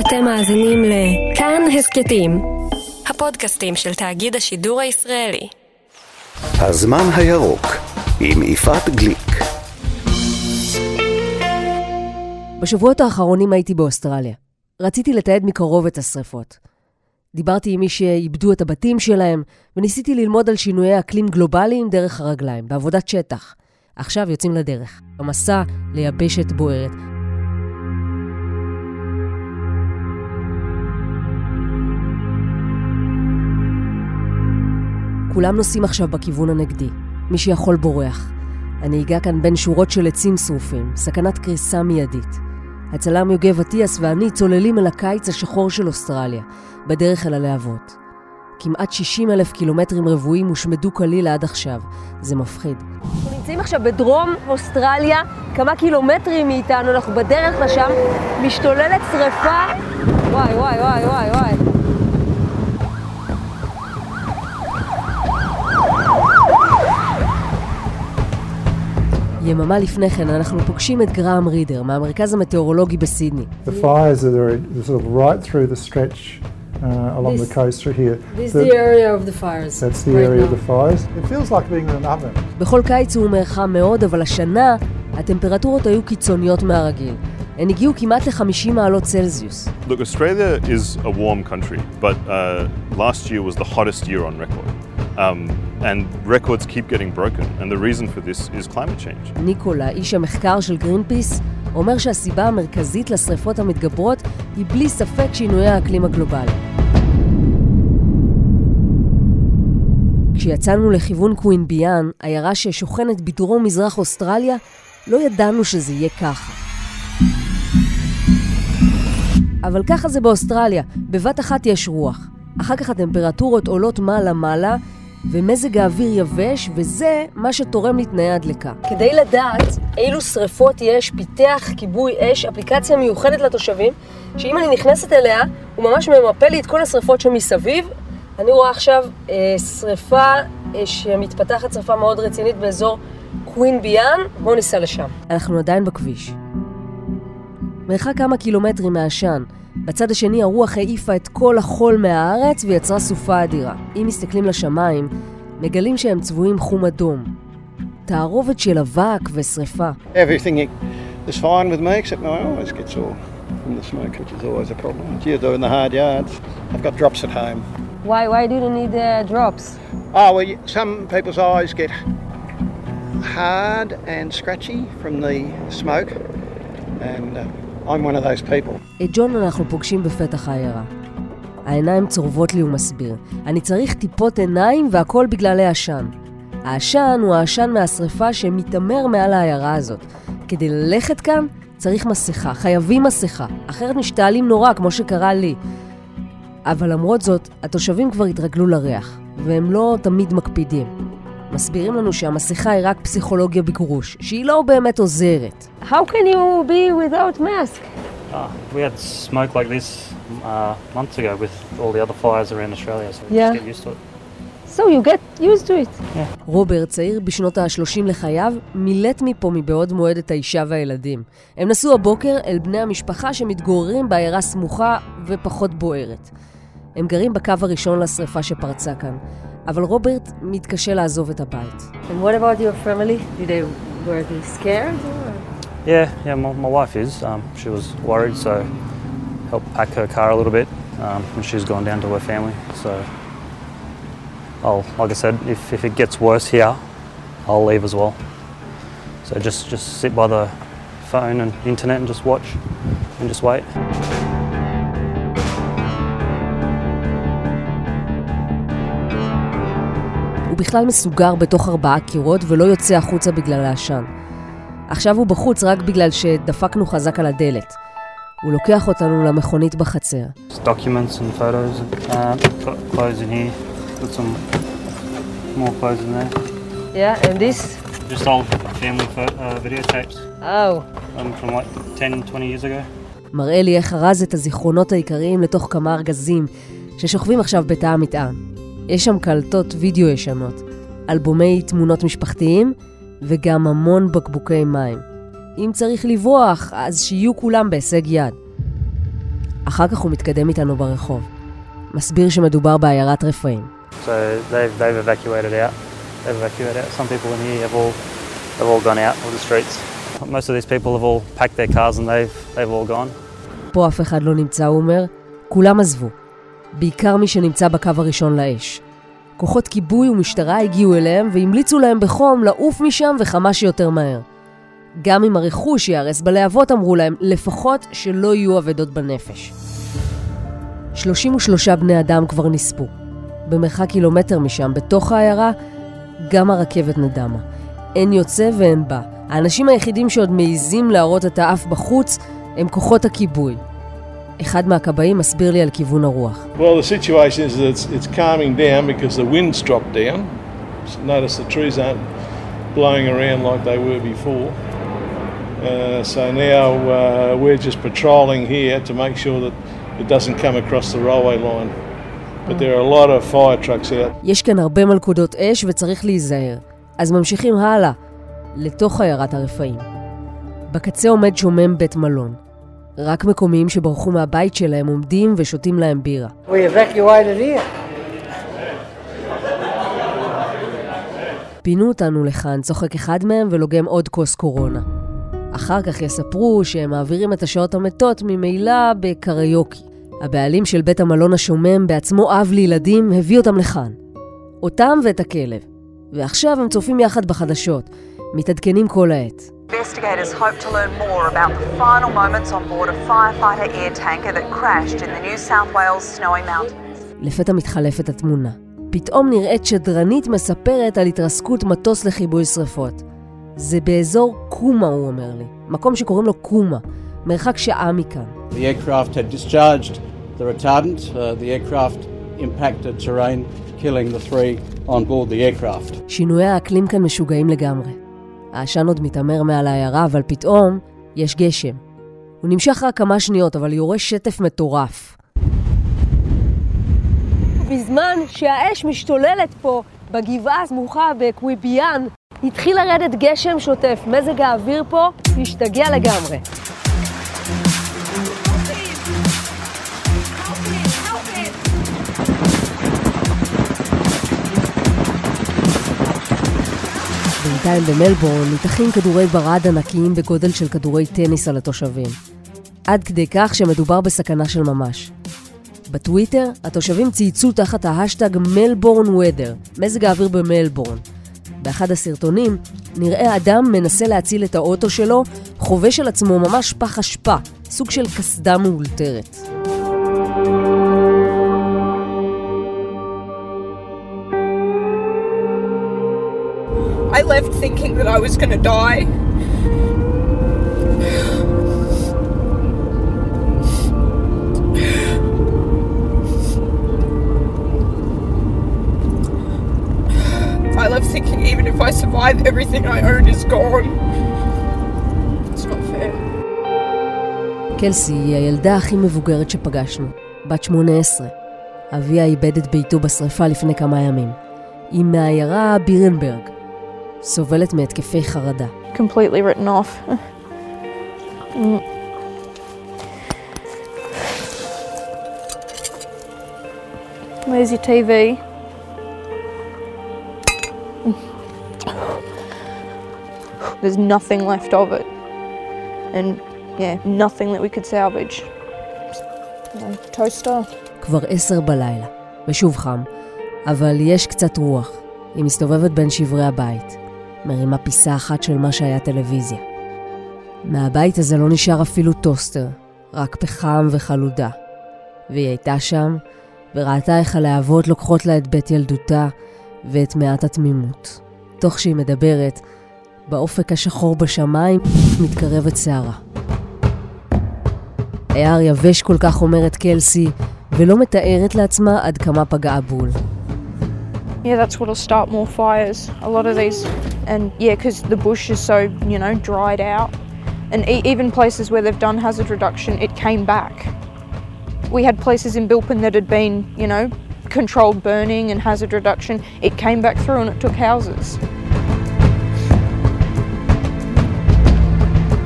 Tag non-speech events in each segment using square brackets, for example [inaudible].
אתם מאזינים לכאן הסכתים, הפודקאסטים של תאגיד השידור הישראלי. הזמן הירוק עם יפעת גליק. בשבועות האחרונים הייתי באוסטרליה. רציתי לתעד מקרוב את השרפות. דיברתי עם מי שאיבדו את הבתים שלהם, וניסיתי ללמוד על שינויי אקלים גלובליים דרך הרגליים, בעבודת שטח. עכשיו יוצאים לדרך. המסע ליבשת בוערת. כולם נוסעים עכשיו בכיוון הנגדי. מי שיכול בורח. הנהיגה כאן בין שורות של עצים שרופים, סכנת קריסה מיידית. הצלם יוגב אטיאס ואני צוללים אל הקיץ השחור של אוסטרליה, בדרך אל הלהבות. כמעט 60 אלף קילומטרים רבועים הושמדו כליל עד עכשיו. זה מפחיד. אנחנו נמצאים עכשיו בדרום אוסטרליה, כמה קילומטרים מאיתנו, אנחנו בדרך לשם, משתוללת שרפה. וואי, וואי, וואי, וואי, וואי. יממה לפני כן אנחנו פוגשים את גראם רידר מהמרכז המטאורולוגי בסידני. The fires are sort of right through the stretch uh, along This- the coast through here. This The- area of the fires. That's the area of the fires. It feels like being in an oven. בכל קיץ הוא חם מאוד, אבל השנה הטמפרטורות היו קיצוניות מהרגיל. הן הגיעו כמעט ל-50 מעלות צלזיוס. Look, Australia is a warm country, but uh, last year was the hottest year on record. Um, and records keep getting broken, and the reason for this is climate change. ניקולה, איש המחקר של גרינפיס, אומר שהסיבה המרכזית לשריפות המתגברות היא בלי ספק שינויי האקלים הגלובלי. כשיצאנו לכיוון קווינביאן, עיירה ששוכנת בדרום מזרח אוסטרליה, לא ידענו שזה יהיה ככה. אבל ככה זה באוסטרליה, בבת אחת יש רוח. אחר כך הטמפרטורות עולות מעלה-מעלה, ומזג האוויר יבש, וזה מה שתורם לתנאי הדלקה. כדי לדעת אילו שריפות יש, פיתח כיבוי אש, אפליקציה מיוחדת לתושבים, שאם אני נכנסת אליה, הוא ממש ממפה לי את כל השריפות שמסביב. אני רואה עכשיו אה, שריפה אה, שמתפתחת, שריפה מאוד רצינית באזור קווין ביאן, בואו ניסע לשם. אנחנו עדיין בכביש. מרחק כמה קילומטרים מהעשן. בצד השני הרוח העיפה את כל החול מהארץ ויצרה סופה אדירה. אם מסתכלים לשמיים, מגלים שהם צבועים חום אדום. תערובת של אבק ושריפה. Everything is fine with me except my eye always gets sore from the smoke, which is always a problem. You're doing the hard yards. I've got drops at home. Why, why do you need uh, drops? Oh, well, you- some people's eyes get hard and scratchy from the smoke, and uh, I'm one of those people. את ג'ון אנחנו פוגשים בפתח העיירה. העיניים צורבות לי, הוא מסביר. אני צריך טיפות עיניים והכל בגלל העשן. העשן הוא העשן מהשרפה שמתעמר מעל העיירה הזאת. כדי ללכת כאן צריך מסכה, חייבים מסכה, אחרת משתעלים נורא, כמו שקרה לי. אבל למרות זאת, התושבים כבר התרגלו לריח, והם לא תמיד מקפידים. מסבירים לנו שהמסכה היא רק פסיכולוגיה בגרוש, שהיא לא באמת עוזרת. How can you be without mask? Uh, we had smoke like this uh, months ago with all the other fires around Australia, so we Yeah. just get used to it. So you get used to it. רוברט, צעיר בשנות ה-30 לחייו, מילט מפה מבעוד מועד את האישה והילדים. הם נסעו הבוקר אל בני המשפחה שמתגוררים בעיירה סמוכה ופחות בוערת. הם גרים בקו הראשון לשרפה שפרצה כאן, אבל רוברט מתקשה לעזוב את הבית. And what about your family? Did they, were they scared? Yeah, yeah, my, my wife is. Um, she was worried, so helped pack her car a little bit um, when she's gone down to her family. So, I'll, like I said, if, if it gets worse here, I'll leave as well. So just just sit by the phone and internet and just watch and just wait. הוא בכלל מסוגר בתוך ארבעה קירות ולא יוצא החוצה בגלל העשן. עכשיו הוא בחוץ רק בגלל שדפקנו חזק על הדלת. הוא לוקח אותנו למכונית בחצר. Uh, got clothes in here. Got some more clothes in there. Yeah, and this? Just old family pho- uh, videotapes Oh. um, from like 10, 20 years ago. מראה לי איך ארז את הזיכרונות העיקריים לתוך כמה ארגזים ששוכבים עכשיו בתא המטען. יש שם קלטות וידאו ישנות, אלבומי תמונות משפחתיים וגם המון בקבוקי מים. אם צריך לברוח, אז שיהיו כולם בהישג יד. אחר כך הוא מתקדם איתנו ברחוב. מסביר שמדובר בעיירת רפאים. So they've, they've evacuated out. They've evacuated out. Some people in here have all, have all gone out of the streets. Most of these people have all packed their cars and they've, they've all gone. פה אף אחד לא נמצא, הוא אומר, כולם עזבו. בעיקר מי שנמצא בקו הראשון לאש. כוחות כיבוי ומשטרה הגיעו אליהם והמליצו להם בחום לעוף משם וכמה שיותר מהר. גם אם הרכוש ייהרס בלהבות, אמרו להם, לפחות שלא יהיו אבדות בנפש. 33 בני אדם כבר נספו. במרחק קילומטר משם, בתוך העיירה, גם הרכבת נדמה. אין יוצא ואין בא. האנשים היחידים שעוד מעיזים להראות את האף בחוץ הם כוחות הכיבוי. אחד מהכבאים מסביר לי על כיוון הרוח. Well, the situation is that it's, it's calming down because the wind's dropped down. Notice the trees aren't blowing around like they were before. Uh, so now uh, we're just patrolling here to make sure that it doesn't come across the railway line. But there are a lot of fire trucks out. יש כאן הרבה מלכודות אש וצריך להיזהר. אז ממשיכים הלאה, לתוך עיירת הרפאים. בקצה עומד שומם בית מלון. רק מקומיים שברחו מהבית שלהם עומדים ושותים להם בירה. פינו אותנו לכאן, צוחק אחד מהם ולוגם עוד כוס קורונה. אחר כך יספרו שהם מעבירים את השעות המתות ממילא בקריוקי. הבעלים של בית המלון השומם, בעצמו אב לילדים, הביא אותם לכאן. אותם ואת הכלב. ועכשיו הם צופים יחד בחדשות, מתעדכנים כל העת. Investigators hope to learn more about the final moments on board a firefighter air tanker that crashed in the New South Wales Snowy Mountains. לפתע מתחלפת התמונה. פתאום נראית שדרנית מספרת על התרסקות מטוס לכיבוי שרפות. זה באזור קומה, הוא אומר לי. מקום שקוראים לו קומה, מרחק שעה מכאן. The aircraft had discharged the retardant. Uh, the aircraft impacted terrain, killing the three on board the aircraft. שינויי האקלים כאן משוגעים לגמרי. העשן עוד מתעמר מעל העיירה, אבל פתאום יש גשם. הוא נמשך רק כמה שניות, אבל יורה שטף מטורף. בזמן שהאש משתוללת פה בגבעה הסמוכה בקוויביאן, התחיל לרדת גשם שוטף. מזג האוויר פה השתגע לגמרי. בינתיים במלבורן ניתכים כדורי ברד ענקיים בגודל של כדורי טניס על התושבים. עד כדי כך שמדובר בסכנה של ממש. בטוויטר, התושבים צייצו תחת ההשטג Melbourne weather, מזג האוויר במלבורן. באחד הסרטונים נראה אדם מנסה להציל את האוטו שלו, חובש על עצמו ממש פח אשפה, סוג של קסדה מאולתרת. Left thinking that I was going to die. I left thinking even if I survive, everything I own is gone. It's not fair. קלסי היא הילדה הכי מבוגרת שפגשנו, בת 18. אביה איבד את ביתו בשרפה לפני כמה ימים. היא מהעיירה בירנברג. סובלת מהתקפי חרדה. completely written off. Mm. There's your TV. There's nothing left of it. And yeah, nothing that we could salvage. Toaster. כבר עשר בלילה, ושוב חם, אבל יש קצת רוח. היא מסתובבת בין שברי הבית, מרימה פיסה אחת של מה שהיה טלוויזיה. מהבית הזה לא נשאר אפילו טוסטר, רק פחם וחלודה. והיא הייתה שם, וראתה איך הלהבות לוקחות לה את בית ילדותה ואת מעט התמימות. תוך שהיא מדברת, באופק השחור בשמיים מתקרבת שערה. היער יבש כל כך, אומרת קלסי, ולא מתארת לעצמה עד כמה פגעה בול. Yeah, that's what'll start more fires. A lot of these, and yeah, because the bush is so, you know, dried out. And e- even places where they've done hazard reduction, it came back. We had places in Bilpin that had been, you know, controlled burning and hazard reduction. It came back through and it took houses.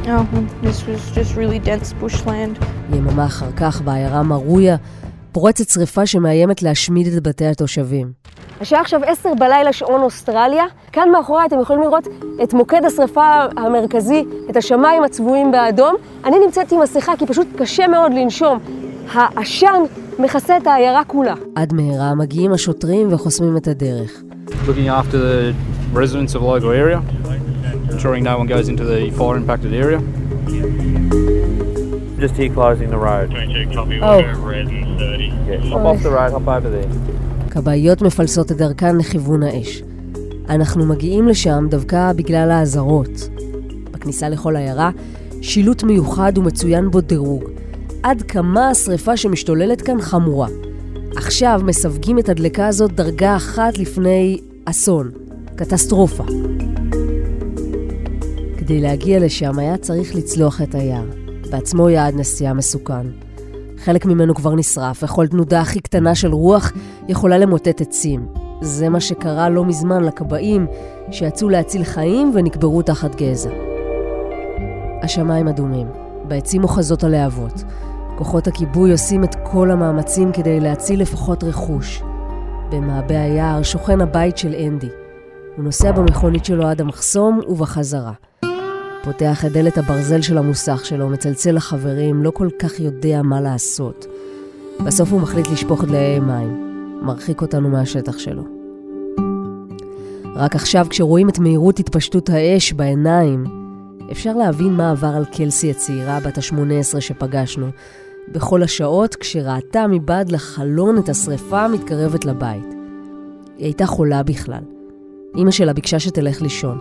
Oh, well, this was just really dense bushland. יממה אחר כך, בעיירה מרויה, פורצת שרפה שמאיימת להשמיד את בתי התושבים. השעה עכשיו עשר בלילה שעון אוסטרליה. כאן מאחורי אתם יכולים לראות את מוקד השרפה המרכזי, את השמיים הצבועים באדום. אני נמצאת עם מסכה כי פשוט קשה מאוד לנשום. העשן מכסה את העיירה כולה. עד מהרה מגיעים השוטרים וחוסמים את הדרך. looking after the residents of the local area, ensuring no one goes into the fire impacted area. Just here closing the road. Oh. Yeah, hop off the road, hop over there. כבאיות מפלסות את דרכן לכיוון האש. אנחנו מגיעים לשם דווקא בגלל האזהרות. בכניסה לכל עיירה, שילוט מיוחד ומצוין בו דירוג. עד כמה השרפה שמשתוללת כאן חמורה. עכשיו מסווגים את הדלקה הזאת דרגה אחת לפני אסון, קטסטרופה. כדי להגיע לשם היה צריך לצלוח את היער. בעצמו יעד נסיעה מסוכן. חלק ממנו כבר נשרף, וכל תנודה הכי קטנה של רוח יכולה למוטט עצים. זה מה שקרה לא מזמן לכבאים שיצאו להציל חיים ונקברו תחת גזע. השמיים אדומים, בעצים אוחזות הלהבות. כוחות הכיבוי עושים את כל המאמצים כדי להציל לפחות רכוש. במעבה היער שוכן הבית של אנדי. הוא נוסע במכונית שלו עד המחסום ובחזרה. פותח את דלת הברזל של המוסך שלו, מצלצל לחברים, לא כל כך יודע מה לעשות. בסוף הוא מחליט לשפוך דליי מים. מרחיק אותנו מהשטח שלו. רק עכשיו, כשרואים את מהירות התפשטות האש בעיניים, אפשר להבין מה עבר על קלסי הצעירה בת ה-18 שפגשנו, בכל השעות כשראתה מבעד לחלון את השרפה המתקרבת לבית. היא הייתה חולה בכלל. אמא שלה ביקשה שתלך לישון.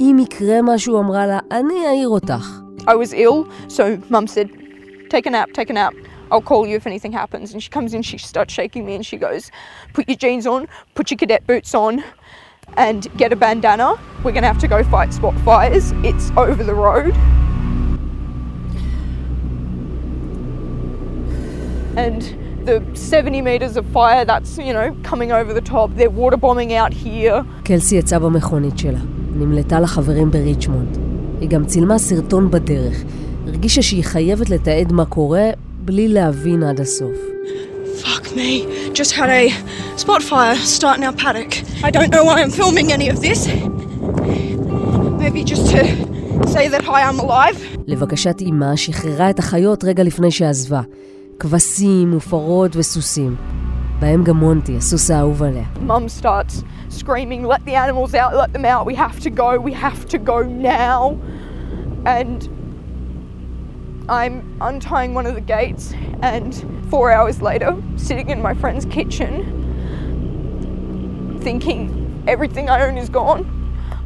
אם יקרה משהו, אמרה לה, אני אעיר אותך. I was ill, so mum said, take a nap, take a nap. I'll call you if anything happens. And she comes in, she starts shaking me, and she goes, put your jeans on, put your cadet boots on, and get a bandana. We're going to have to go fight spot fires. It's over the road. And the 70 metres of fire that's, you know, coming over the top, they're water bombing out here. קלסי יצאה במכונית שלה, נמלטה לחברים בריצ'מונד. היא גם צילמה סרטון בדרך. הרגישה שהיא חייבת לתעד מה קורה בלי להבין עד הסוף. Fuck me. Just had a spot fire start in our paddock. I don't know why I'm filming any of this. Maybe just to say that hi, I'm alive. לבקשת אימה, שחררה את החיות רגע לפני שעזבה. כבשים ופרות וסוסים. בהם גם מונטי, הסוס האהוב עליה. Mum starts screaming, let the animals out, let them out, we have to go, we have to go now. And I'm untying one of the gates, and four hours later, sitting in my friend's kitchen, thinking everything I own is gone.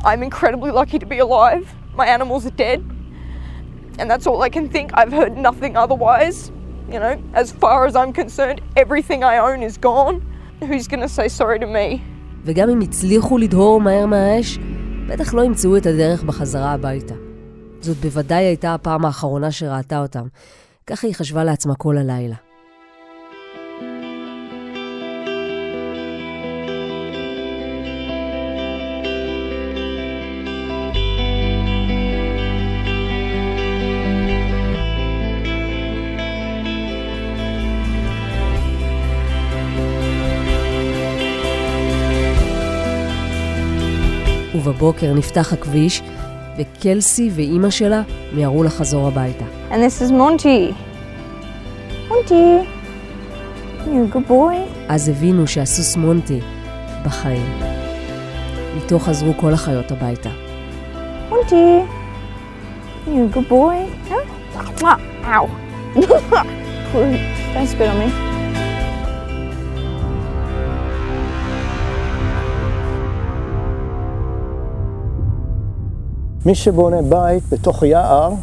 I'm incredibly lucky to be alive. My animals are dead. And that's all I can think. I've heard nothing otherwise. You know, as far as I'm concerned, everything I own is gone. Who's gonna say sorry to me? וגם אם הצליחו לדהור מהר מהאש, בטח לא ימצאו את הדרך בחזרה הביתה. זאת בוודאי הייתה הפעם האחרונה שראתה אותם. ככה היא חשבה לעצמה כל הלילה. ובבוקר נפתח הכביש, וקלסי ואימא שלה מיהרו לחזור הביתה. And this is Monty. Monty. You good boy. אז הבינו שהסוס מונטי בחיים. איתו חזרו כל החיות הביתה. Monty. You good boy. Huh? Ow. Don't spit on me. מי שבונה בית בתוך יער,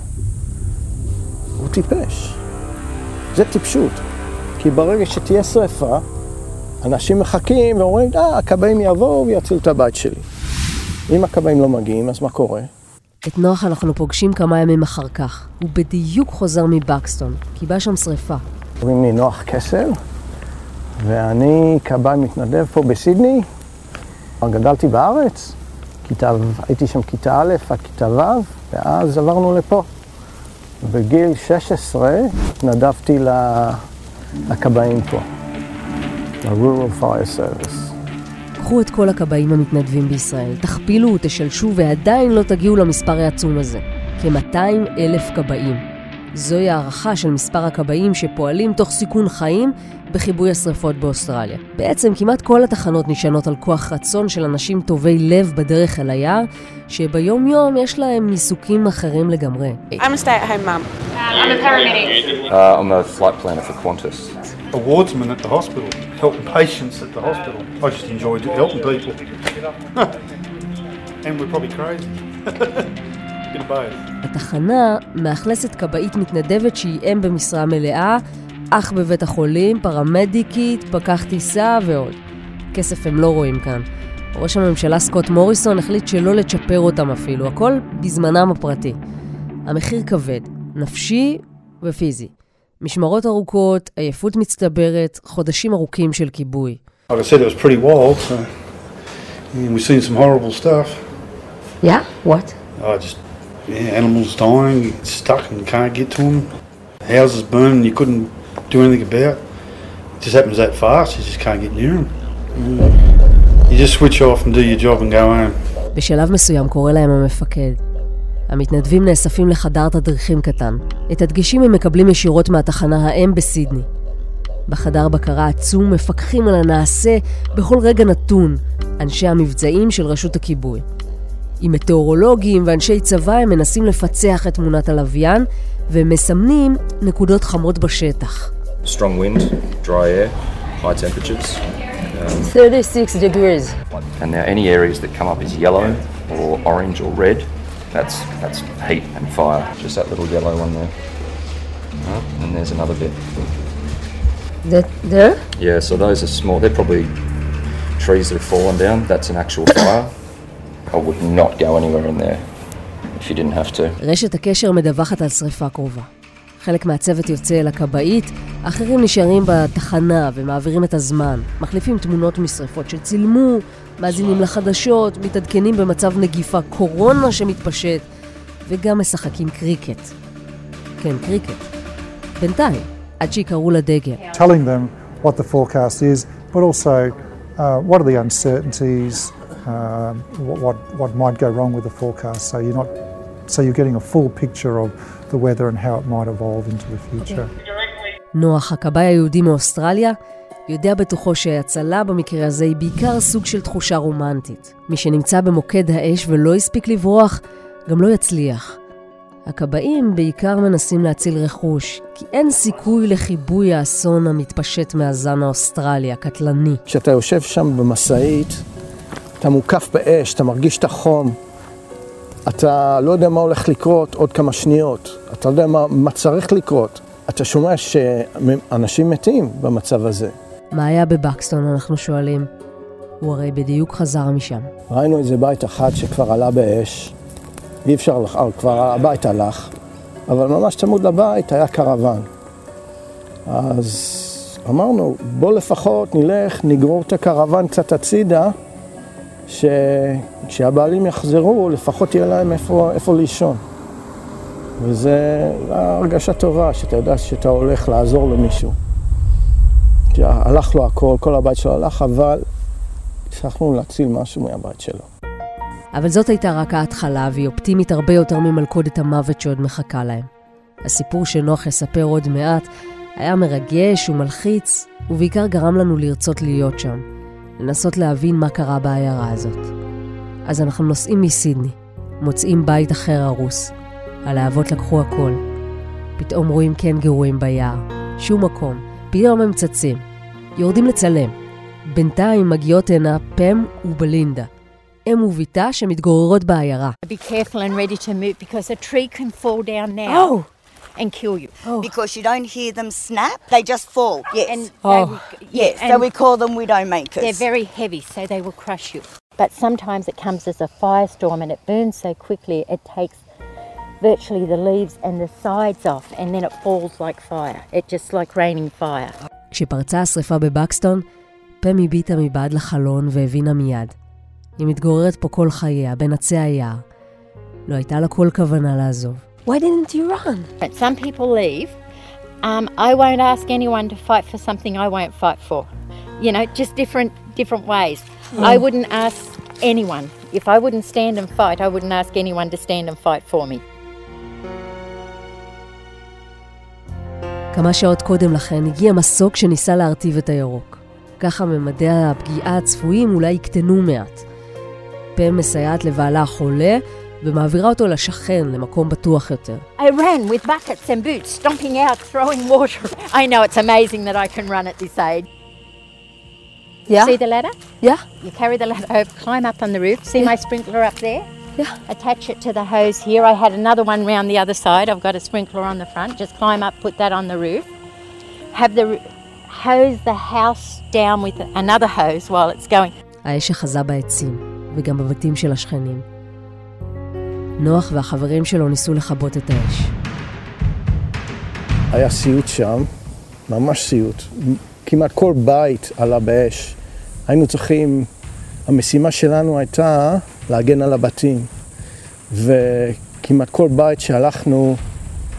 הוא טיפש. זה טיפשות. כי ברגע שתהיה שרפה, אנשים מחכים ואומרים, אה, הכבאים יבואו ויצילו את הבית שלי. אם הכבאים לא מגיעים, אז מה קורה? את נוח אנחנו פוגשים כמה ימים אחר כך. הוא בדיוק חוזר מבקסטון, כי באה שם שרפה. קוראים לי נוח קסל, ואני כבאי מתנדב פה בסידני. גדלתי בארץ, כיתה, הייתי שם כיתה א' עד כיתה ו', ואז עברנו לפה. בגיל 16 התנדבתי לכבאים פה, ל-Rural Fire Service. קחו את כל הכבאים המתנדבים בישראל, תכפילו ותשלשו ועדיין לא תגיעו למספר העצום הזה. כ-200 אלף כבאים. זוהי הערכה של מספר הכבאים שפועלים תוך סיכון חיים בכיבוי השרפות באוסטרליה. בעצם כמעט כל התחנות נשענות על כוח רצון של אנשים טובי לב בדרך אל היער, שביום יום יש להם עיסוקים אחרים לגמרי. I'm a stay-at-home mum. I'm a paramedic. Uh, I'm a flight planner for Qantas. A wardsman at the hospital, helping patients at the hospital. I just enjoyed helping people. and we're probably crazy. בתחנה מאכלסת כבאית מתנדבת שהיא אם במשרה מלאה, אח בבית החולים, פרמדיקית, פקח טיסה ועוד. כסף הם לא רואים כאן. ראש הממשלה סקוט מוריסון החליט שלא לצ'פר אותם אפילו, הכל בזמנם הפרטי. המחיר כבד, נפשי ופיזי. משמרות ארוכות, עייפות מצטברת, חודשים ארוכים של כיבוי. Like I said, it was pretty wild, so and we've seen some horrible stuff. Yeah? What? I just, yeah, animals dying, stuck and can't get to them. Houses burning you couldn't do anything about. It just happens that fast, you just can't get near them. You just switch off and do your job and go home. בשלב מסוים קורא להם המפקד. המתנדבים נאספים לחדר תדריכים קטן. את הדגשים הם מקבלים ישירות מהתחנה האם בסידני. בחדר בקרה עצום מפקחים על הנעשה בכל רגע נתון אנשי המבצעים של רשות הכיבוי. עם מטאורולוגים ואנשי צבא הם מנסים לפצח את תמונת הלוויין ומסמנים נקודות חמות בשטח. Strong wind, dry air, high temperatures. Um, 36 degrees. and now any areas that come up as yellow or orange or red, that's that's heat and fire. Just that little yellow one there. Right, and there's another bit. That there? Yeah, so those are small. They're probably trees that have fallen down. That's an actual [coughs] fire. I would not go anywhere in there if you didn't have to. רשת הקשר מדווחת על שריפה קרובה. חלק מהצוות יוצא אל הכבאית, אחרים נשארים בתחנה ומעבירים את הזמן. מחליפים תמונות משריפות שצילמו, מאזינים לחדשות, מתעדכנים במצב נגיף הקורונה שמתפשט, וגם משחקים קריקט. כן, קריקט. בינתיים, עד שיקראו לדגל. Telling them what the forecast is, but also uh, what are the uncertainties, uh, what, what, what might go wrong with the forecast, so you're not, so you're getting a full picture of the weather and how it might evolve into the future. נוח, הכבאי היהודי מאוסטרליה, יודע בתוכו שהצלה במקרה הזה היא בעיקר סוג של תחושה רומנטית. מי שנמצא במוקד האש ולא הספיק לברוח, גם לא יצליח. הכבאים בעיקר מנסים להציל רכוש, כי אין סיכוי לכיבוי האסון המתפשט מהזן האוסטרלי, הקטלני. כשאתה יושב שם במשאית, אתה מוקף באש, אתה מרגיש את החום, אתה לא יודע מה הולך לקרות עוד כמה שניות, אתה לא יודע מה, מה צריך לקרות. אתה שומע שאנשים מתים במצב הזה. מה היה בבקסטון, אנחנו שואלים? הוא הרי בדיוק חזר משם. ראינו איזה בית אחד שכבר עלה באש, אי אפשר, לח- אה, כבר הבית הלך, אבל ממש צמוד לבית היה קרוון. אז אמרנו, בוא לפחות נלך, נגרור את הקרוון קצת הצידה, שכשהבעלים יחזרו, לפחות יהיה להם איפה, איפה לישון. וזו הרגשה טובה, שאתה יודע שאתה הולך לעזור למישהו. הלך לו הכל, כל הבית שלו הלך, אבל הצלחנו להציל משהו מהבית שלו. אבל זאת הייתה רק ההתחלה, והיא אופטימית הרבה יותר ממלכודת המוות שעוד מחכה להם. הסיפור שנוח יספר עוד מעט היה מרגש ומלחיץ, ובעיקר גרם לנו לרצות להיות שם, לנסות להבין מה קרה בעיירה הזאת. אז אנחנו נוסעים מסידני, מוצאים בית אחר הרוס. הלהבות לקחו הכל. פתאום רואים קנגורים ביער, שום מקום, פתאום הם צצים. יורדים לצלם. בינתיים מגיעות הנה פם ובלינדה. אם וביתה שמתגוררות בעיירה. Be careful and ready to move because a tree can fall down now Oh. and kill you. Because you don't hear them snap, they just fall. Yes. And oh. they will- yes, and so we call them widow makers. They're very heavy, so they will crush you. But sometimes it comes as a firestorm and it burns so quickly it takes virtually the leaves and the sides off and then it falls like fire. It's just like raining fire. כשפרצה השרפה בבקסטון, פם הביטה מבעד לחלון והבינה מיד. היא מתגוררת פה כל חייה, בין עצי היער. לא הייתה לה כל כוונה לעזוב. Why didn't you run? But some people leave. Um, I won't ask anyone to fight for something I won't fight for. You know, just different different ways. Mm. I wouldn't ask anyone. If I wouldn't stand and fight, I wouldn't ask anyone to stand and fight for me. כמה שעות קודם לכן הגיע מסוק שניסה להרטיב את הירוק. ככה ממדי הפגיעה הצפויים אולי יקטנו מעט. פם מסייעת לבעלה החולה ומעבירה אותו לשכן, למקום בטוח יותר. I ran with buckets and boots, stomping out, throwing water. [laughs] I know it's amazing that I can run at this age. Yeah. See the ladder? Yeah. You carry the ladder over, climb up on the roof. See my sprinkler up there? Yeah. Attach it to the hose here. I had another one round the other side. I've got a sprinkler on the front. Just climb up, put that on the roof. Have the r- hose the house down with another hose while it's going. האש אחזה בעצים, וגם בבתים של השכנים. נוח והחברים שלו ניסו לכבות את האש. היה סיוט שם, ממש סיוט. כמעט כל בית עלה באש. היינו צריכים, המשימה שלנו הייתה להגן על הבתים. וכמעט כל בית שהלכנו,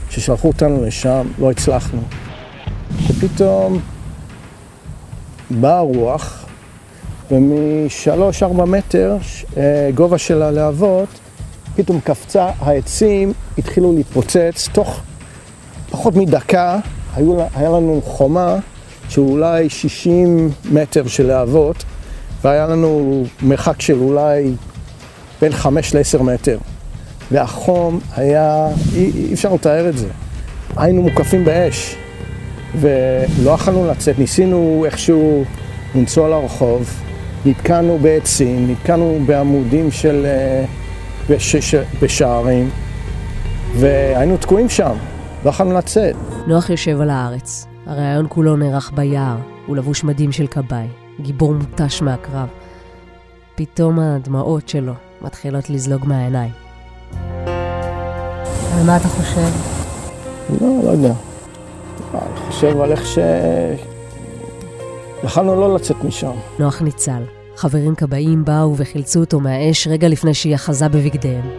ששלחו אותנו לשם, לא הצלחנו. ופתאום באה הרוח, ומשלוש-ארבע מטר, אה, גובה של הלהבות, פתאום קפצה, העצים התחילו להתפוצץ, תוך פחות מדקה היו, היה לנו חומה של אולי 60 מטר של להבות, והיה לנו מרחק של אולי בין 5 ל-10 מטר. והחום היה, אי, אי אפשר לתאר את זה. היינו מוקפים באש, ולא יכולנו לצאת, ניסינו איכשהו לנסוע לרחוב, נתקענו בעצים, נתקענו בעמודים של... אה, בש, ש, בשערים, והיינו תקועים שם, לא יכולנו לצאת. נוח יושב על הארץ. הריאיון כולו נערך ביער, הוא לבוש מדים של כבאי, גיבור מותש מהקרב. פתאום הדמעות שלו מתחילות לזלוג מהעיניים. על מה אתה חושב? לא, לא יודע. אני חושב על איך ש... יכלנו לא לצאת משם. נוח ניצל. חברים כבאים באו וחילצו אותו מהאש רגע לפני שהיא אחזה בבגדיהם.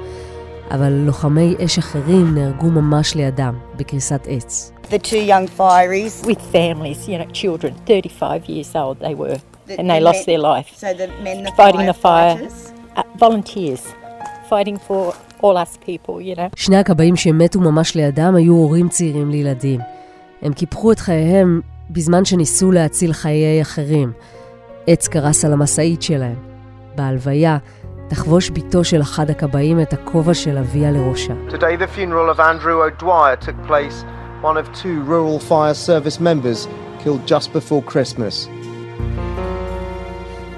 אבל לוחמי אש אחרים נהרגו ממש לידם, בקריסת עץ. The two young fireys. With families, you know, children, 35 years old they were, The- and they the lost men- their life. So the men, the fighting the fire. Uh, volunteers, fighting for all us people, you know. שני הכבאים שמתו ממש לידם היו הורים צעירים לילדים. הם קיפחו את חייהם בזמן שניסו להציל חיי אחרים. עץ קרס על המשאית שלהם. בהלוויה, תחבוש בתו של אחד הכבאים את הכובע של אביה לראשה. Today, the funeral of Andrew O'Dwyer took place, one of two rural fire service members killed just before Christmas.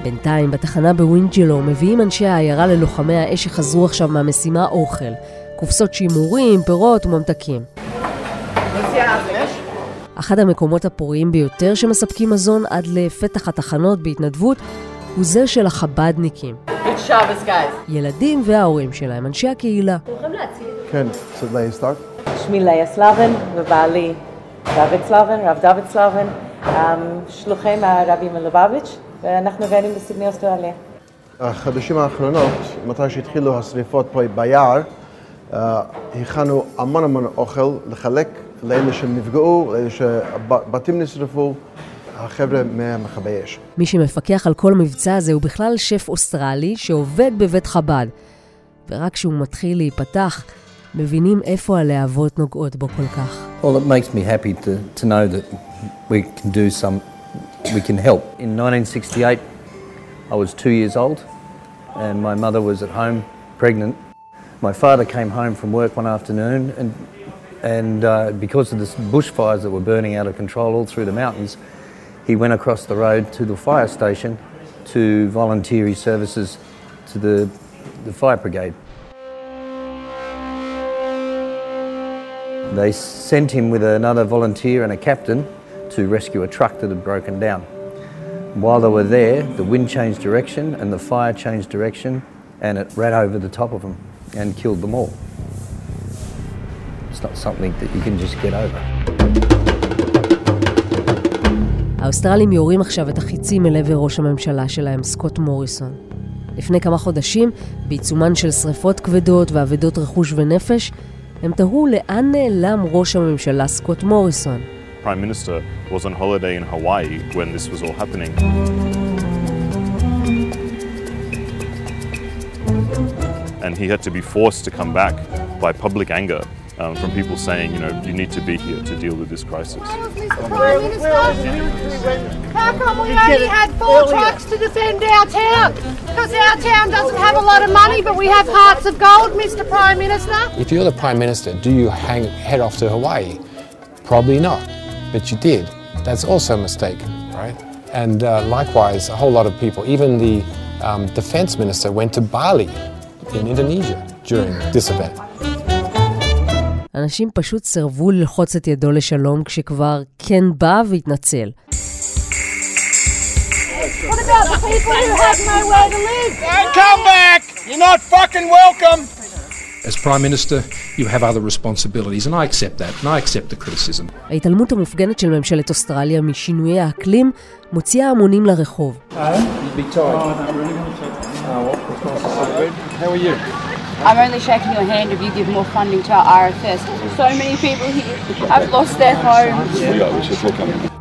בינתיים, בתחנה בווינג'לו מביאים אנשי העיירה ללוחמי האש שחזרו עכשיו מהמשימה אוכל. קופסות שימורים, פירות וממתקים. אחד המקומות הפוריים ביותר שמספקים מזון עד לפתח התחנות בהתנדבות הוא זה של החבדניקים. Good. ילדים וההורים שלהם, אנשי הקהילה. כן, so they start. שמי לאה סלבן ובעלי דוד סלבן, רב דוד סלבן, um, שלוחי מהרבי מלובביץ', ואנחנו גרים בסידני אוסטרליה. החדשים האחרונות, מתי שהתחילו השריפות פה ביער, אה, הכנו המון המון אוכל לחלק לאלה שנפגעו, לאלה שבתים נשרפו, החבר'ה מהמכבי אש. מי שמפקח על כל המבצע הזה הוא בכלל שף אוסטרלי שעובד בבית חב"ד. ורק כשהוא מתחיל להיפתח, מבינים איפה הלהבות נוגעות בו כל כך. Well, it makes me happy to, to know that we can do some, we can help. In 1968, I was two years old, and my mother was at home pregnant. My father came home from work one afternoon, and, and uh, because of the bushfires that were burning out of control all through the mountains, he went across the road to the fire station to volunteer his services to the, the fire brigade. They sent him with another volunteer and a captain to rescue a truck that had broken down. While they were there, the wind changed direction and the fire changed direction and it ran over the top of them and killed them all. It's not something that you can just get over. האוסטרלים יורים עכשיו את החיצים אל עבר ראש הממשלה שלהם, סקוט מוריסון. לפני כמה חודשים, בעיצומן של שריפות כבדות ואבדות רכוש ונפש, הם תהו לאן נעלם ראש הממשלה סקוט מוריסון. Prime Minister was on holiday in Hawaii when this was all happening. And he had to be forced to come back by public anger um, from people saying, you know, you need to be here to deal with this crisis. Prime Minister, how come we only had four trucks to defend our town? Because our town doesn't have a lot of money, but we have hearts of gold, Mr Prime Minister. If you're the Prime Minister, do you hang, head off to Hawaii? Probably not, but you did. That's also mistaken, right? And uh, likewise, a whole lot of people, even the um, Defense Minister went to Bali in Indonesia during this event. אנשים פשוט סירבו ללחוץ את ידו לשלום כשכבר כן בא והתנצל. What about the people who have nowhere to live? Don't come back! You're not fucking welcome! As Prime Minister, you have other responsibilities, and I accept that, and I accept the criticism. ההתעלמות המופגנת של ממשלת אוסטרליה משינויי האקלים מוציאה המונים לרחוב. How are you? I'm only shaking your hand if you give more funding to our RFS. So many people here have lost their homes.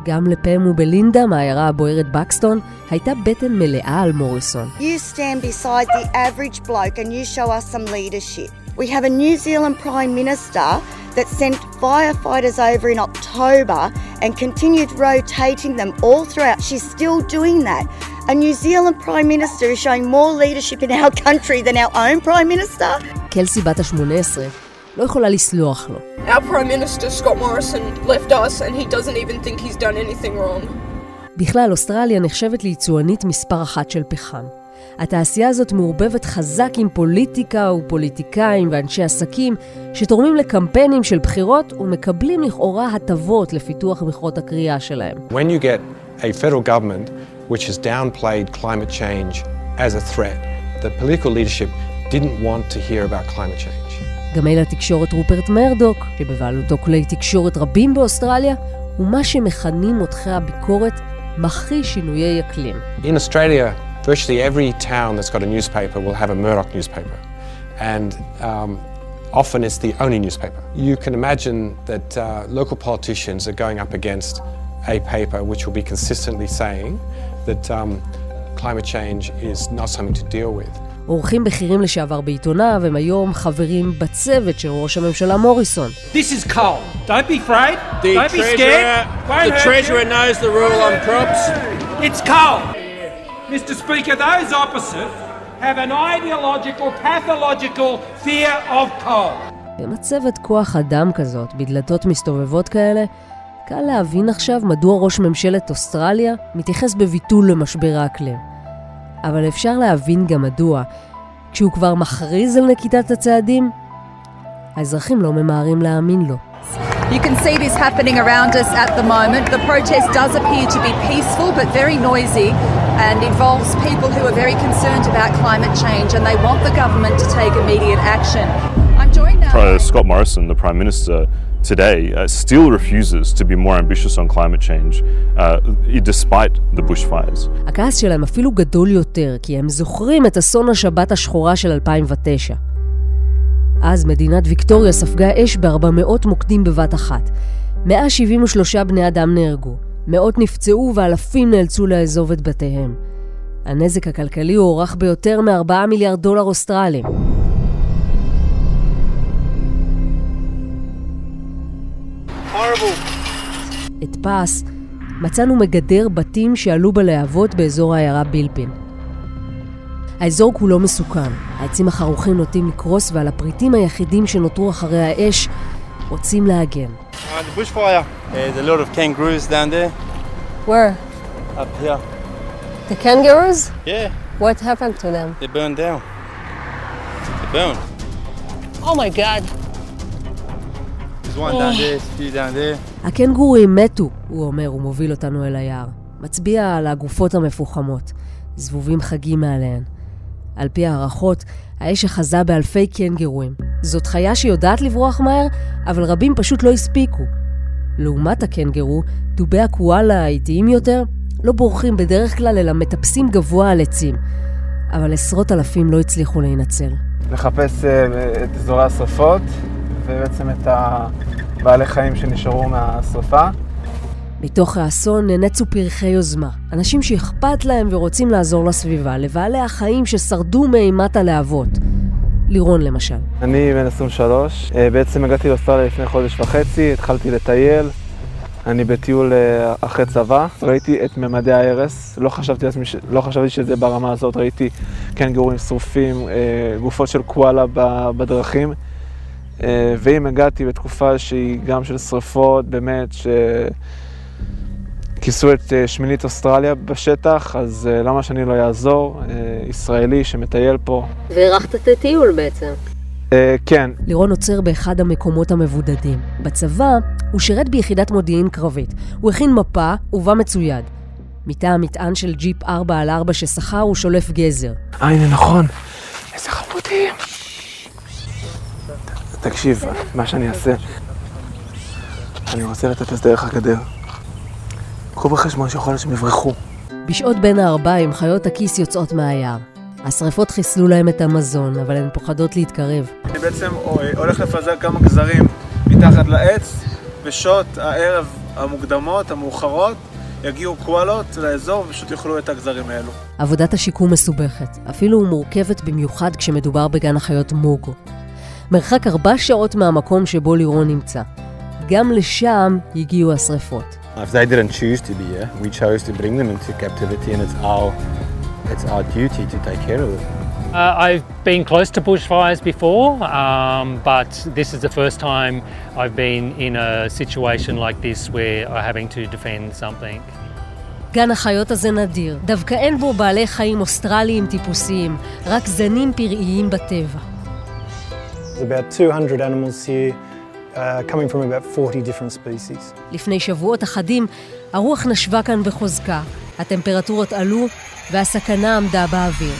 גם לפם ובלינדה מהעיירה הבוערת בקסטון הייתה בטן מלאה על מוריסון. You stand beside the average bloke and you show us some leadership. We have a New Zealand Prime Minister that sent firefighters over in October and continued rotating them all throughout. She's still doing that. A New Zealand Prime Minister is showing more leadership in our [laughs] country than our own Prime Minister. קלסי בת ה-18 לא יכולה לסלוח לו. Our Prime Minister, Scott Morrison, left us and he doesn't even think he's done anything wrong. בכלל, אוסטרליה נחשבת ליצואנית מספר אחת של פחם. התעשייה הזאת מעורבבת חזק עם פוליטיקה ופוליטיקאים ואנשי עסקים שתורמים לקמפיינים של בחירות ומקבלים לכאורה הטבות לפיתוח מכרות הקריאה שלהם. When you get a federal government which has downplayed climate change as a threat, the political leadership didn't want to hear about climate change. גם מייל התקשורת רופרט מרדוק, שבבעלותו כלי תקשורת רבים באוסטרליה, ומה שמכנים מותחי הביקורת מכי שינויי אקלים. In Australia, virtually every town that's got a newspaper will have a Murdoch newspaper. And um, often it's the only newspaper. You can imagine that uh, local politicians are going up against a paper which will be consistently saying that um, climate change is not something to deal with. עורכים בכירים לשעבר בעיתוניו הם היום חברים בצוות של ראש הממשלה מוריסון. This is coal. Don't be afraid. The Don't be treasurer, scared. Won't the hurt treasurer you. knows the rule on crops. It's coal. Mr. Speaker, those opposite have an ideological, pathological fear of coal. במצבת כוח אדם כזאת, בדלתות מסתובבות כאלה, קל להבין עכשיו מדוע ראש ממשלת אוסטרליה מתייחס בביטול למשבר האקלים. אבל אפשר להבין גם מדוע, כשהוא כבר מכריז על נקיטת הצעדים, האזרחים לא ממהרים להאמין לו. You can see this happening around us at the moment. The protest does appear to be peaceful but very noisy and involves people who are very concerned about climate change and they want the government to take immediate action. I'm joined now. Pri- Scott Morrison, the Prime Minister today, uh, still refuses to be more ambitious on climate change uh, despite the bushfires. הכעס שלהם אפילו גדול יותר, כי הם זוכרים את אסון השבת השחורה של 2009. אז מדינת ויקטוריה ספגה אש ב-400 מוקדים בבת אחת. 173 בני אדם נהרגו, מאות נפצעו ואלפים נאלצו לעזוב את בתיהם. הנזק הכלכלי הוערך ביותר מ-4 מיליארד דולר אוסטרליים. את פס מצאנו מגדר בתים שעלו בלהבות באזור העיירה בילפין. האזור כולו מסוכן, העצים החרוכים נוטים לקרוס ועל הפריטים היחידים שנותרו אחרי האש רוצים להגן. Uh, the bushfire. There's a lot of kangaroos down there. Where? Up here. The kangaroos? Yeah, What happened to them? they burned down. They burned. Oh my god. There's one down there, there's a few down there. הקנגורים מתו, הוא אומר, הוא מוביל אותנו אל היער. מצביע על הגופות המפוחמות, זבובים חגים מעליהן. על פי הערכות, האש אחזה באלפי קנגרואים. זאת חיה שיודעת לברוח מהר, אבל רבים פשוט לא הספיקו. לעומת הקנגרו, דובי הקואלה האיטיים יותר לא בורחים בדרך כלל אלא מטפסים גבוה על עצים. אבל עשרות אלפים לא הצליחו להינצל. לחפש אה, את אזורי השרפות ובעצם את הבעלי חיים שנשארו מהשרפה. מתוך האסון ננצו פרחי יוזמה. אנשים שאכפת להם ורוצים לעזור לסביבה, לבעלי החיים ששרדו מאימת הלהבות. לירון למשל. אני בן 23, אה, בעצם הגעתי לאוסטרליה לפני חודש וחצי, התחלתי לטייל. אני בטיול אה, אחרי צבא, ראיתי את ממדי ההרס, לא חשבתי, לא חשבתי שזה ברמה הזאת, ראיתי קנגורים שרופים, אה, גופות של קואלה בדרכים. ואם הגעתי בתקופה שהיא גם של שריפות, באמת, ש... כיסו את אה, שמינית אוסטרליה בשטח, אז אה, למה שאני לא אעזור? אה, ישראלי שמטייל פה. והארכת את הטיול בעצם. כן. לירון עוצר באחד המקומות המבודדים. בצבא הוא שירת ביחידת מודיעין קרבית. הוא הכין מפה ובה מצויד. מתא המטען של ג'יפ 4 על 4 ששכר הוא שולף גזר. אה, הנה נכון. איזה חמודים. תקשיב, מה שאני אעשה, אני רוצה לטפס דרך הגדר. קחו בחשבון שיכול להיות שהם יברחו. בשעות בין הערביים חיות הכיס יוצאות מהיער. השרפות חיסלו להם את המזון, אבל הן פוחדות להתקרב. אני בעצם הולך לפזר כמה גזרים מתחת לעץ, בשעות הערב המוקדמות, המאוחרות, יגיעו קואלות לאזור ופשוט יאכלו את הגזרים האלו. עבודת השיקום מסובכת, אפילו מורכבת במיוחד כשמדובר בגן החיות מוגו. מרחק ארבע שעות מהמקום שבו לירון נמצא. גם לשם הגיעו השרפות. If they didn't choose to be here, we chose to bring them into captivity, and it's our it's our duty to take care of them. Uh, I've been close to bushfires before, um, but this is the first time I've been in a situation like this where I'm having to defend something. גן החיות הזה נדיר, דווקא אין בו בעלי חיים אוסטרליים טיפוסיים, רק זנים פראיים בטבע. There's about 200 animals here. uh, coming from about 40 different species. לפני שבועות אחדים הרוח נשבה כאן בחוזקה, הטמפרטורות עלו והסכנה עמדה באוויר.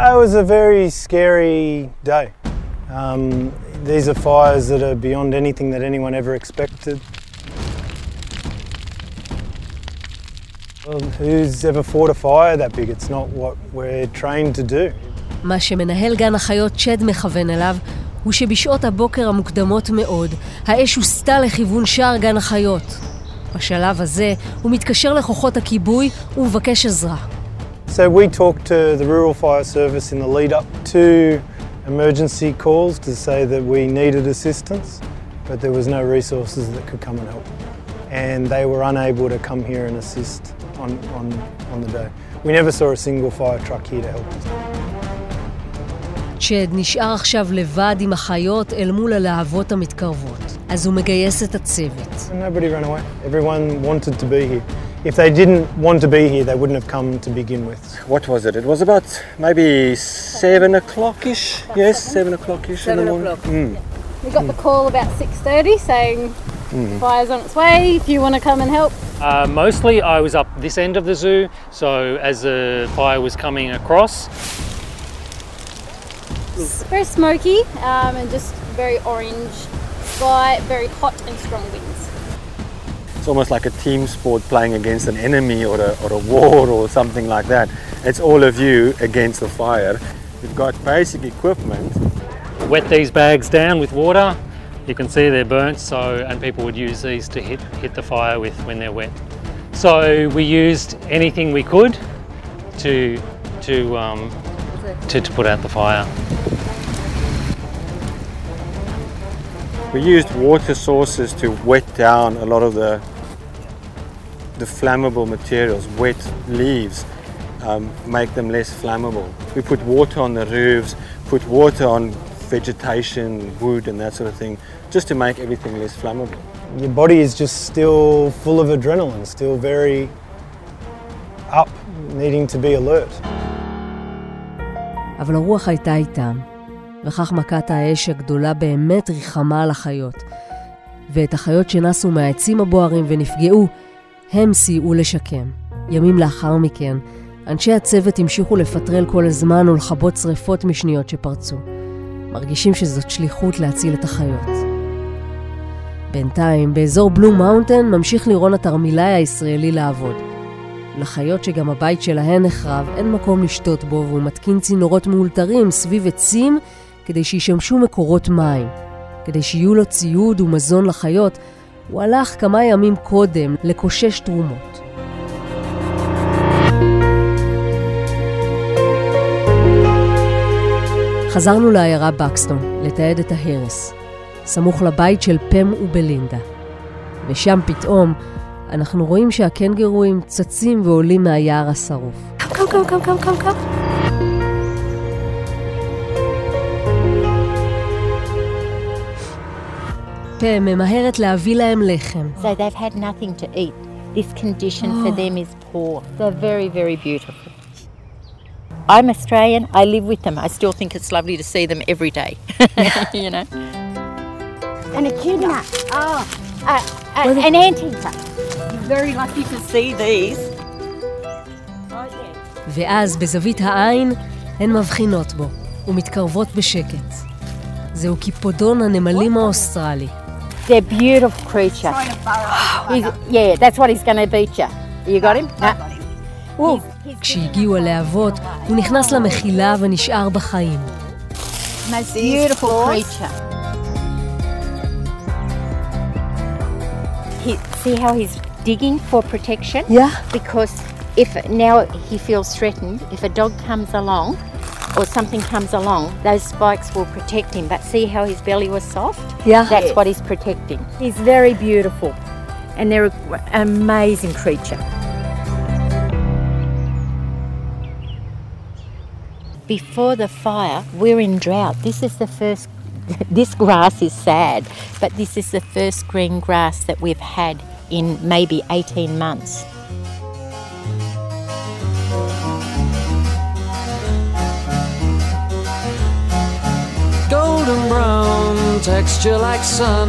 It was a very scary day. Um, these are fires that are beyond anything that anyone ever expected. Who's ever fought a fire that big? It's not what we're trained to do. מה שמנהל גן החיות צ'ד מכוון אליו, הוא שבשעות הבוקר המוקדמות מאוד, האש הוסטה לכיוון שער גן החיות. בשלב הזה, הוא מתקשר לכוחות הכיבוי ומבקש עזרה. So we talked to the Rural Fire Service in the lead up to emergency calls to say that we needed assistance, but there was no resources that could come and help. And they were unable to come here and assist. on, on, on the day. We never saw a single fire truck here to help us. צ'ד נשאר עכשיו לבד עם החיות אל מול הלהבות המתקרבות. אז הוא מגייס את הצוות. Nobody ran away. Everyone wanted to be here. If they didn't want to be here, they wouldn't have come to begin with. What was it? It was about maybe seven o'clock-ish. Yes, seven o'clock-ish in the morning. Mm. We got the call about 6.30 saying mm. fire's on its way, if you want to come and help. Uh, mostly I was up this end of the zoo, so as the fire was coming across. It's very smoky um, and just very orange sky, very hot and strong winds. It's almost like a team sport playing against an enemy or a, or a war or something like that. It's all of you against the fire. You've got basic equipment. Wet these bags down with water, you can see they're burnt, so and people would use these to hit hit the fire with when they're wet. So we used anything we could to to um, to, to put out the fire. We used water sources to wet down a lot of the the flammable materials, wet leaves, um, make them less flammable. We put water on the roofs, put water on vegetation, wood, and that sort of thing, just to make everything less flammable. Your body is just still full of adrenaline, still very up, needing to be alert. אבל הרוח הייתה איתם, וכך מכת האש הגדולה באמת ריחמה על החיות. ואת החיות שנסו מהעצים הבוערים ונפגעו, הם סייעו לשקם. ימים לאחר מכן, אנשי הצוות המשיכו לפטרל כל הזמן ולכבות שרפות משניות שפרצו. מרגישים שזאת שליחות להציל את החיות. בינתיים, באזור בלו מאונטן ממשיך לירון התרמילאי הישראלי לעבוד. לחיות שגם הבית שלהן נחרב, אין מקום לשתות בו, והוא מתקין צינורות מאולתרים סביב עצים כדי שישמשו מקורות מים. כדי שיהיו לו ציוד ומזון לחיות, הוא הלך כמה ימים קודם לקושש תרומות. חזרנו לעיירה בקסטון, לתעד את ההרס, סמוך לבית של פם ובלינדה. ושם פתאום אנחנו רואים שהקנגרואים צצים ועולים מהיער השרוף. קם, קם, קם, קם, קם, קם. פם ממהרת להביא להם לחם. So they've had nothing to eat. This condition for them is poor. They're very, very beautiful. I'm Australian, I live with them. I still think it's lovely to see them every day. you know? And echidna. Oh, uh, uh, an anteater. You're very lucky to see these. ואז בזווית העין הן מבחינות בו ומתקרבות בשקט. זהו קיפודון הנמלים האוסטרלי. They're beautiful creature. He's, yeah, that's what he's going to beat you. You got him? No. כשהגיעו הלהבות, הוא נכנס למחילה ונשאר בחיים. Most beautiful creature. See how he's digging for protection? Yeah. Because if now he feels threatened, if a dog comes along or something comes along, those spikes will protect him. But see how his belly was soft? Yeah. That's what he's protecting. He's very beautiful and they're an amazing creature. Before the fire, we're in drought. This is the first, [laughs] this grass is sad, but this is the first green grass that we've had in maybe 18 months. golden brown texture like sun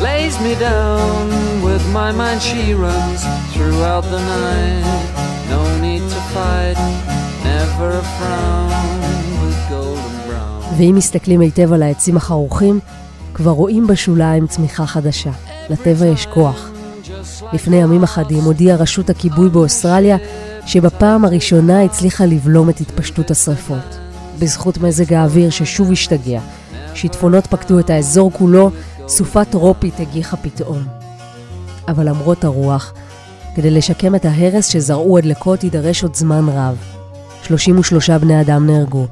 lays me down with my mind she runs throughout the night no need to fight never a frown with golden brown ואם מסתכלים היטב על העצים החרוכים, כבר רואים בשוליים צמיחה חדשה. לטבע יש כוח. לפני ימים אחדים הודיעה רשות הכיבוי באוסטרליה שבפעם הראשונה הצליחה לבלום את התפשטות השרפות. בזכות מזג האוויר ששוב השתגע. שיטפונות פקדו את האזור כולו, סופה טרופית הגיחה פתאום. אבל למרות הרוח, כדי לשקם את ההרס שזרעו הדלקות יידרש עוד זמן רב. 33 בני אדם נהרגו,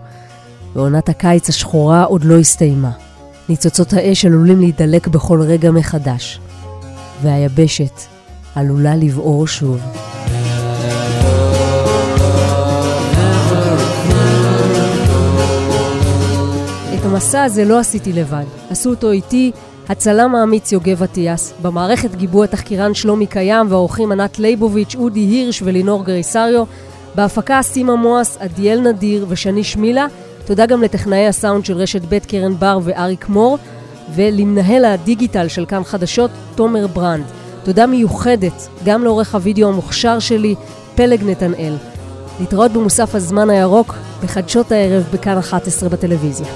ועונת הקיץ השחורה עוד לא הסתיימה. ניצוצות האש עלולים להידלק בכל רגע מחדש, והיבשת עלולה לבעור שוב. את המסע הזה לא עשיתי לבד. עשו אותו איתי הצלם האמיץ יוגב אטיאס, במערכת גיבו התחקירן שלומי קיים והאורחים ענת ליבוביץ', אודי הירש ולינור גריסריו, בהפקה סימה מואס, עדיאל נדיר ושני שמילה. תודה גם לטכנאי הסאונד של רשת ב' קרן בר ואריק מור, ולמנהל הדיגיטל של כאן חדשות, תומר ברנד. תודה מיוחדת גם לעורך הוידאו המוכשר שלי, פלג נתנאל. להתראות במוסף הזמן הירוק, בחדשות הערב בכאן 11 בטלוויזיה.